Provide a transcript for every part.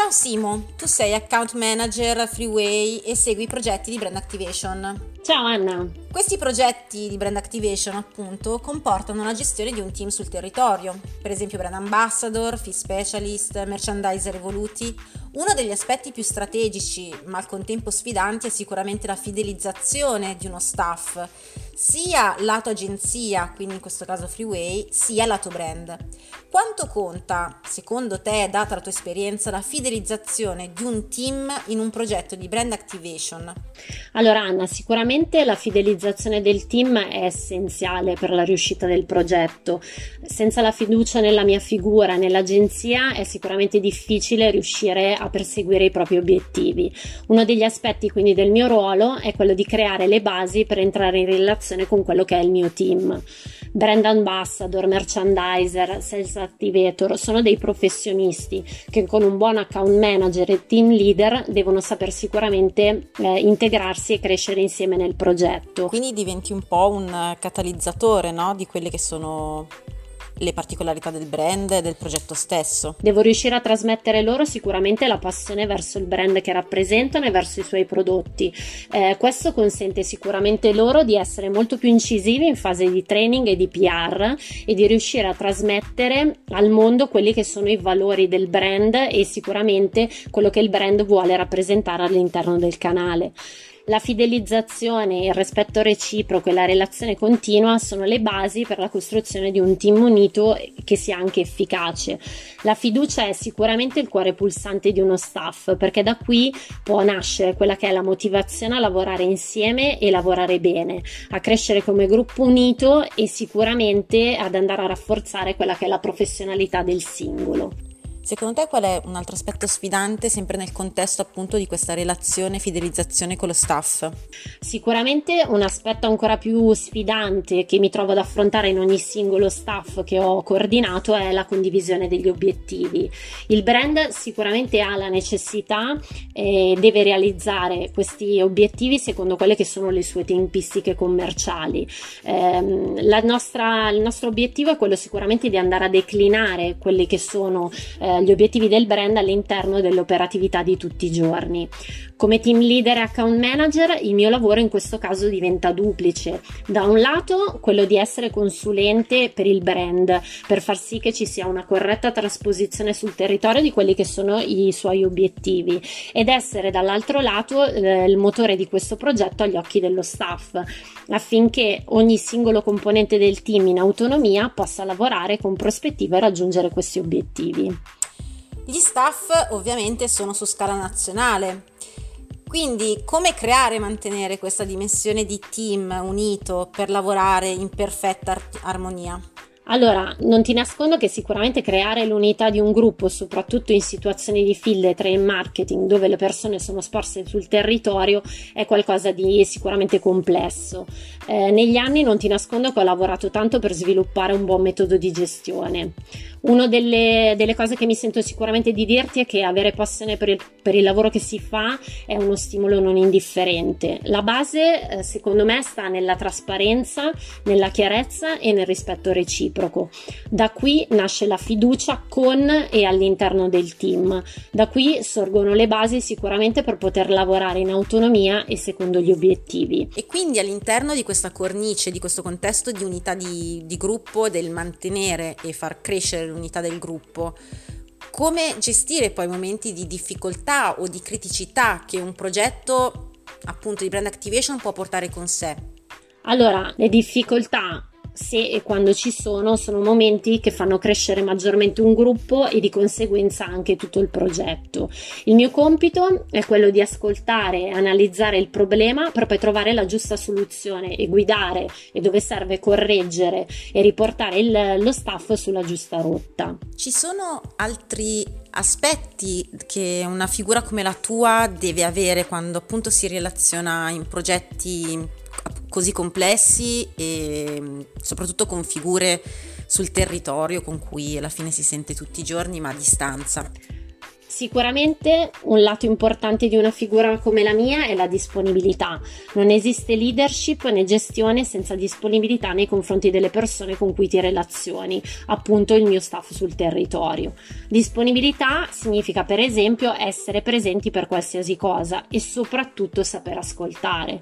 Ciao Simo, tu sei account manager Freeway e segui i progetti di brand activation. Ciao Anna. Questi progetti di brand activation, appunto, comportano la gestione di un team sul territorio, per esempio brand ambassador, fee specialist, merchandiser evoluti. Uno degli aspetti più strategici, ma al contempo sfidanti, è sicuramente la fidelizzazione di uno staff, sia lato agenzia, quindi in questo caso Freeway, sia lato brand. Quanto conta, secondo te, data la tua esperienza, la fidelizzazione di un team in un progetto di brand activation? Allora Anna, sicuramente la fidelizzazione del team è essenziale per la riuscita del progetto. Senza la fiducia nella mia figura, nell'agenzia, è sicuramente difficile riuscire a perseguire i propri obiettivi. Uno degli aspetti quindi del mio ruolo è quello di creare le basi per entrare in relazione con quello che è il mio team. Brand ambassador, merchandiser, sales activator sono dei professionisti che con un buon account manager e team leader devono saper sicuramente eh, integrarsi e crescere insieme nel progetto. Quindi diventi un po' un catalizzatore no? di quelle che sono le particolarità del brand e del progetto stesso. Devo riuscire a trasmettere loro sicuramente la passione verso il brand che rappresentano e verso i suoi prodotti. Eh, questo consente sicuramente loro di essere molto più incisivi in fase di training e di PR e di riuscire a trasmettere al mondo quelli che sono i valori del brand e sicuramente quello che il brand vuole rappresentare all'interno del canale. La fidelizzazione, il rispetto reciproco e la relazione continua sono le basi per la costruzione di un team unito che sia anche efficace. La fiducia è sicuramente il cuore pulsante di uno staff perché da qui può nascere quella che è la motivazione a lavorare insieme e lavorare bene, a crescere come gruppo unito e sicuramente ad andare a rafforzare quella che è la professionalità del singolo. Secondo te qual è un altro aspetto sfidante sempre nel contesto appunto di questa relazione fidelizzazione con lo staff? Sicuramente un aspetto ancora più sfidante che mi trovo ad affrontare in ogni singolo staff che ho coordinato è la condivisione degli obiettivi. Il brand sicuramente ha la necessità e deve realizzare questi obiettivi secondo quelle che sono le sue tempistiche commerciali. Eh, nostra, il nostro obiettivo è quello sicuramente di andare a declinare quelli che sono eh, eh, gli obiettivi del brand all'interno dell'operatività di tutti i giorni. Come team leader e account manager il mio lavoro in questo caso diventa duplice. Da un lato quello di essere consulente per il brand, per far sì che ci sia una corretta trasposizione sul territorio di quelli che sono i suoi obiettivi ed essere dall'altro lato eh, il motore di questo progetto agli occhi dello staff affinché ogni singolo componente del team in autonomia possa lavorare con prospettiva e raggiungere questi obiettivi. Gli staff ovviamente sono su scala nazionale, quindi come creare e mantenere questa dimensione di team unito per lavorare in perfetta armonia? Allora, non ti nascondo che sicuramente creare l'unità di un gruppo, soprattutto in situazioni di field e in marketing dove le persone sono sparse sul territorio, è qualcosa di sicuramente complesso. Eh, negli anni non ti nascondo che ho lavorato tanto per sviluppare un buon metodo di gestione. Una delle, delle cose che mi sento sicuramente di dirti è che avere passione per il, per il lavoro che si fa è uno stimolo non indifferente. La base, eh, secondo me, sta nella trasparenza, nella chiarezza e nel rispetto reciproco. Da qui nasce la fiducia con e all'interno del team. Da qui sorgono le basi sicuramente per poter lavorare in autonomia e secondo gli obiettivi. E quindi all'interno di questa cornice, di questo contesto di unità di, di gruppo, del mantenere e far crescere l'unità del gruppo, come gestire poi momenti di difficoltà o di criticità che un progetto appunto di brand activation può portare con sé? Allora, le difficoltà se e quando ci sono, sono momenti che fanno crescere maggiormente un gruppo e di conseguenza anche tutto il progetto. Il mio compito è quello di ascoltare analizzare il problema per poi trovare la giusta soluzione e guidare e dove serve correggere e riportare il, lo staff sulla giusta rotta. Ci sono altri aspetti che una figura come la tua deve avere quando appunto si relaziona in progetti così complessi e mm, soprattutto con figure sul territorio con cui alla fine si sente tutti i giorni ma a distanza. Sicuramente un lato importante di una figura come la mia è la disponibilità. Non esiste leadership né gestione senza disponibilità nei confronti delle persone con cui ti relazioni, appunto il mio staff sul territorio. Disponibilità significa per esempio essere presenti per qualsiasi cosa e soprattutto saper ascoltare.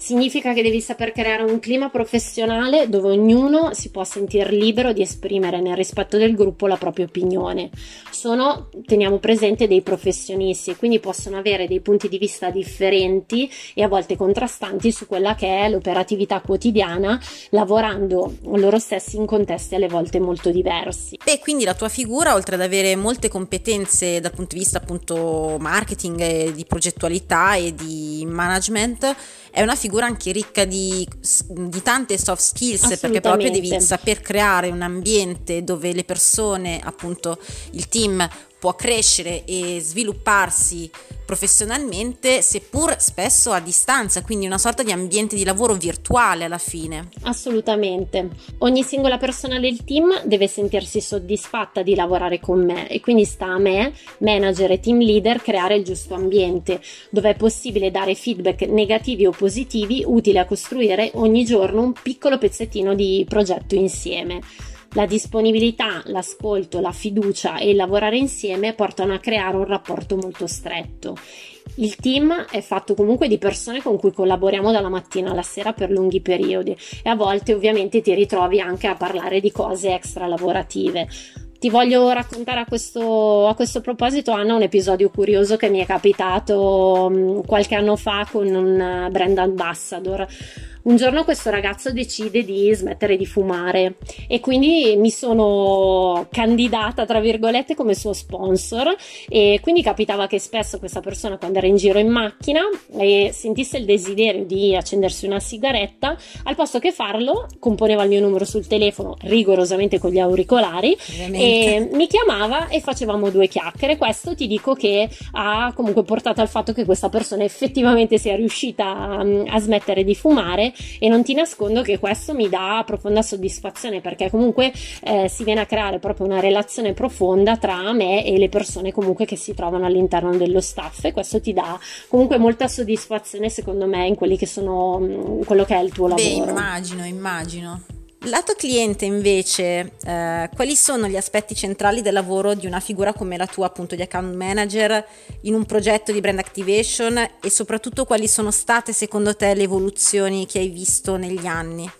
Significa che devi saper creare un clima professionale dove ognuno si può sentire libero di esprimere nel rispetto del gruppo la propria opinione. Sono, teniamo presente, dei professionisti e quindi possono avere dei punti di vista differenti e a volte contrastanti su quella che è l'operatività quotidiana, lavorando loro stessi in contesti alle volte molto diversi. E quindi la tua figura, oltre ad avere molte competenze dal punto di vista appunto marketing, di progettualità e di management, è una figura anche ricca di, di tante soft skills perché proprio devi saper creare un ambiente dove le persone, appunto il team, può crescere e svilupparsi professionalmente, seppur spesso a distanza, quindi una sorta di ambiente di lavoro virtuale alla fine. Assolutamente. Ogni singola persona del team deve sentirsi soddisfatta di lavorare con me e quindi sta a me, manager e team leader, creare il giusto ambiente dove è possibile dare feedback negativi o positivi utili a costruire ogni giorno un piccolo pezzettino di progetto insieme. La disponibilità, l'ascolto, la fiducia e il lavorare insieme portano a creare un rapporto molto stretto. Il team è fatto comunque di persone con cui collaboriamo dalla mattina alla sera per lunghi periodi e a volte ovviamente ti ritrovi anche a parlare di cose extra lavorative. Ti voglio raccontare a questo, a questo, proposito, Anna, un episodio curioso che mi è capitato um, qualche anno fa con un brand ambassador. Un giorno questo ragazzo decide di smettere di fumare e quindi mi sono candidata, tra virgolette, come suo sponsor e quindi capitava che spesso questa persona quando era in giro in macchina e sentisse il desiderio di accendersi una sigaretta, al posto che farlo componeva il mio numero sul telefono rigorosamente con gli auricolari Ovviamente. e mi chiamava e facevamo due chiacchiere. Questo ti dico che ha comunque portato al fatto che questa persona effettivamente sia riuscita a, a smettere di fumare e non ti nascondo che questo mi dà profonda soddisfazione perché comunque eh, si viene a creare proprio una relazione profonda tra me e le persone comunque che si trovano all'interno dello staff e questo ti dà comunque molta soddisfazione secondo me in quelli che sono mm, quello che è il tuo lavoro. Beh, immagino, immagino. Lato cliente invece, eh, quali sono gli aspetti centrali del lavoro di una figura come la tua appunto di account manager in un progetto di brand activation e soprattutto quali sono state secondo te le evoluzioni che hai visto negli anni?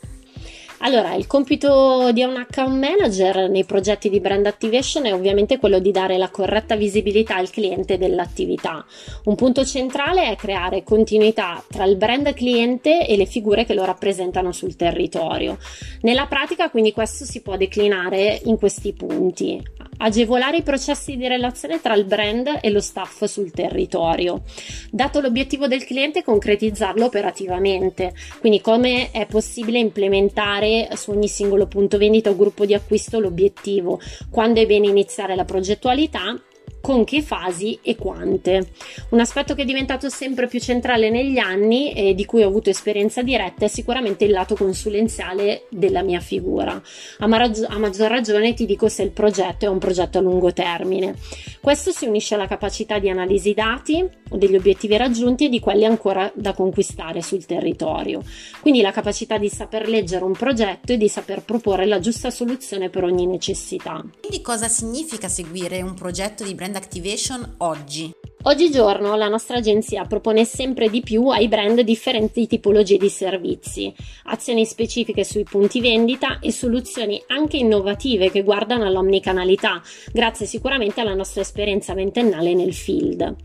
Allora, il compito di un account manager nei progetti di brand activation è ovviamente quello di dare la corretta visibilità al cliente dell'attività. Un punto centrale è creare continuità tra il brand cliente e le figure che lo rappresentano sul territorio. Nella pratica, quindi, questo si può declinare in questi punti agevolare i processi di relazione tra il brand e lo staff sul territorio. Dato l'obiettivo del cliente, concretizzarlo operativamente, quindi come è possibile implementare su ogni singolo punto vendita o gruppo di acquisto l'obiettivo, quando è bene iniziare la progettualità con che fasi e quante. Un aspetto che è diventato sempre più centrale negli anni e di cui ho avuto esperienza diretta è sicuramente il lato consulenziale della mia figura. A, marag- a maggior ragione ti dico se il progetto è un progetto a lungo termine. Questo si unisce alla capacità di analisi dati degli obiettivi raggiunti e di quelli ancora da conquistare sul territorio. Quindi la capacità di saper leggere un progetto e di saper proporre la giusta soluzione per ogni necessità. Quindi cosa significa seguire un progetto di brand brand activation oggi? Oggigiorno la nostra agenzia propone sempre di più ai brand differenti tipologie di servizi, azioni specifiche sui punti vendita e soluzioni anche innovative che guardano all'omnicanalità, grazie sicuramente alla nostra esperienza ventennale nel field.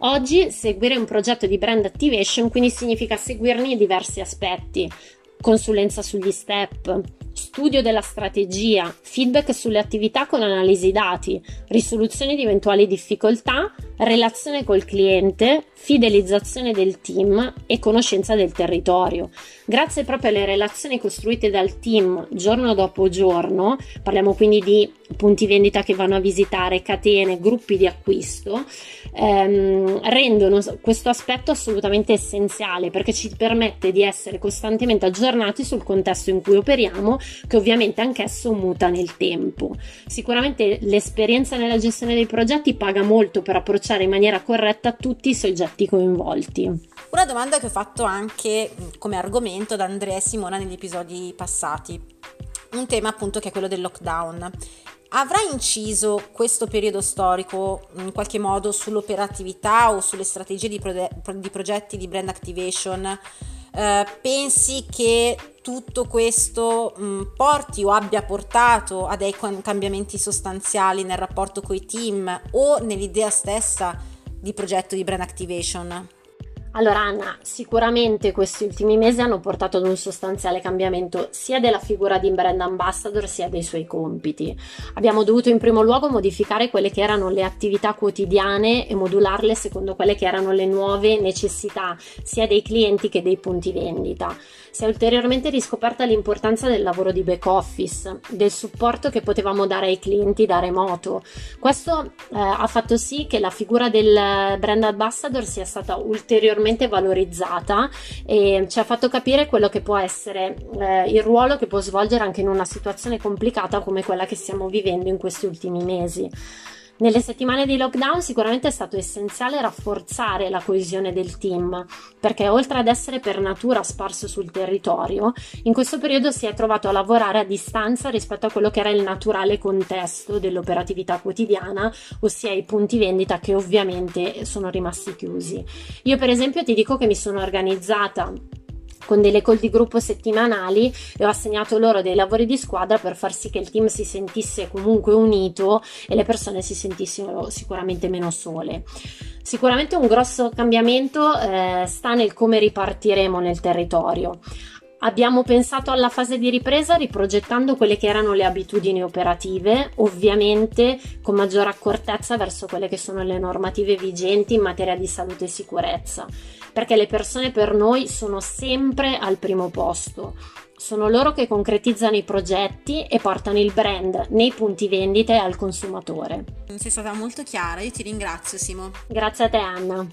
Oggi seguire un progetto di brand activation quindi significa seguirne diversi aspetti, consulenza sugli step, studio della strategia, feedback sulle attività con analisi dati, risoluzione di eventuali difficoltà, relazione col cliente, fidelizzazione del team e conoscenza del territorio. Grazie proprio alle relazioni costruite dal team giorno dopo giorno, parliamo quindi di punti vendita che vanno a visitare, catene, gruppi di acquisto, ehm, rendono questo aspetto assolutamente essenziale perché ci permette di essere costantemente aggiornati sul contesto in cui operiamo, che ovviamente anch'esso muta nel tempo. Sicuramente l'esperienza nella gestione dei progetti paga molto per approcciare in maniera corretta tutti i soggetti coinvolti. Una domanda che ho fatto anche come argomento da Andrea e Simona negli episodi passati. Un tema appunto che è quello del lockdown. Avrà inciso questo periodo storico in qualche modo sull'operatività o sulle strategie di, pro- di progetti di brand activation? Eh, pensi che tutto questo mh, porti o abbia portato a dei cambiamenti sostanziali nel rapporto con i team o nell'idea stessa di progetto di brand activation? Allora Anna, sicuramente questi ultimi mesi hanno portato ad un sostanziale cambiamento sia della figura di brand ambassador sia dei suoi compiti. Abbiamo dovuto in primo luogo modificare quelle che erano le attività quotidiane e modularle secondo quelle che erano le nuove necessità sia dei clienti che dei punti vendita. Si è ulteriormente riscoperta l'importanza del lavoro di back office, del supporto che potevamo dare ai clienti da remoto. Questo eh, ha fatto sì che la figura del brand ambassador sia stata ulteriormente ulteriormente valorizzata e ci ha fatto capire quello che può essere eh, il ruolo che può svolgere anche in una situazione complicata come quella che stiamo vivendo in questi ultimi mesi. Nelle settimane di lockdown sicuramente è stato essenziale rafforzare la coesione del team, perché oltre ad essere per natura sparso sul territorio, in questo periodo si è trovato a lavorare a distanza rispetto a quello che era il naturale contesto dell'operatività quotidiana, ossia i punti vendita che ovviamente sono rimasti chiusi. Io per esempio ti dico che mi sono organizzata con delle call di gruppo settimanali e ho assegnato loro dei lavori di squadra per far sì che il team si sentisse comunque unito e le persone si sentissero sicuramente meno sole. Sicuramente un grosso cambiamento eh, sta nel come ripartiremo nel territorio. Abbiamo pensato alla fase di ripresa riprogettando quelle che erano le abitudini operative, ovviamente con maggiore accortezza verso quelle che sono le normative vigenti in materia di salute e sicurezza, perché le persone per noi sono sempre al primo posto. Sono loro che concretizzano i progetti e portano il brand nei punti vendita e al consumatore. Sei stata molto chiara, io ti ringrazio Simo. Grazie a te Anna.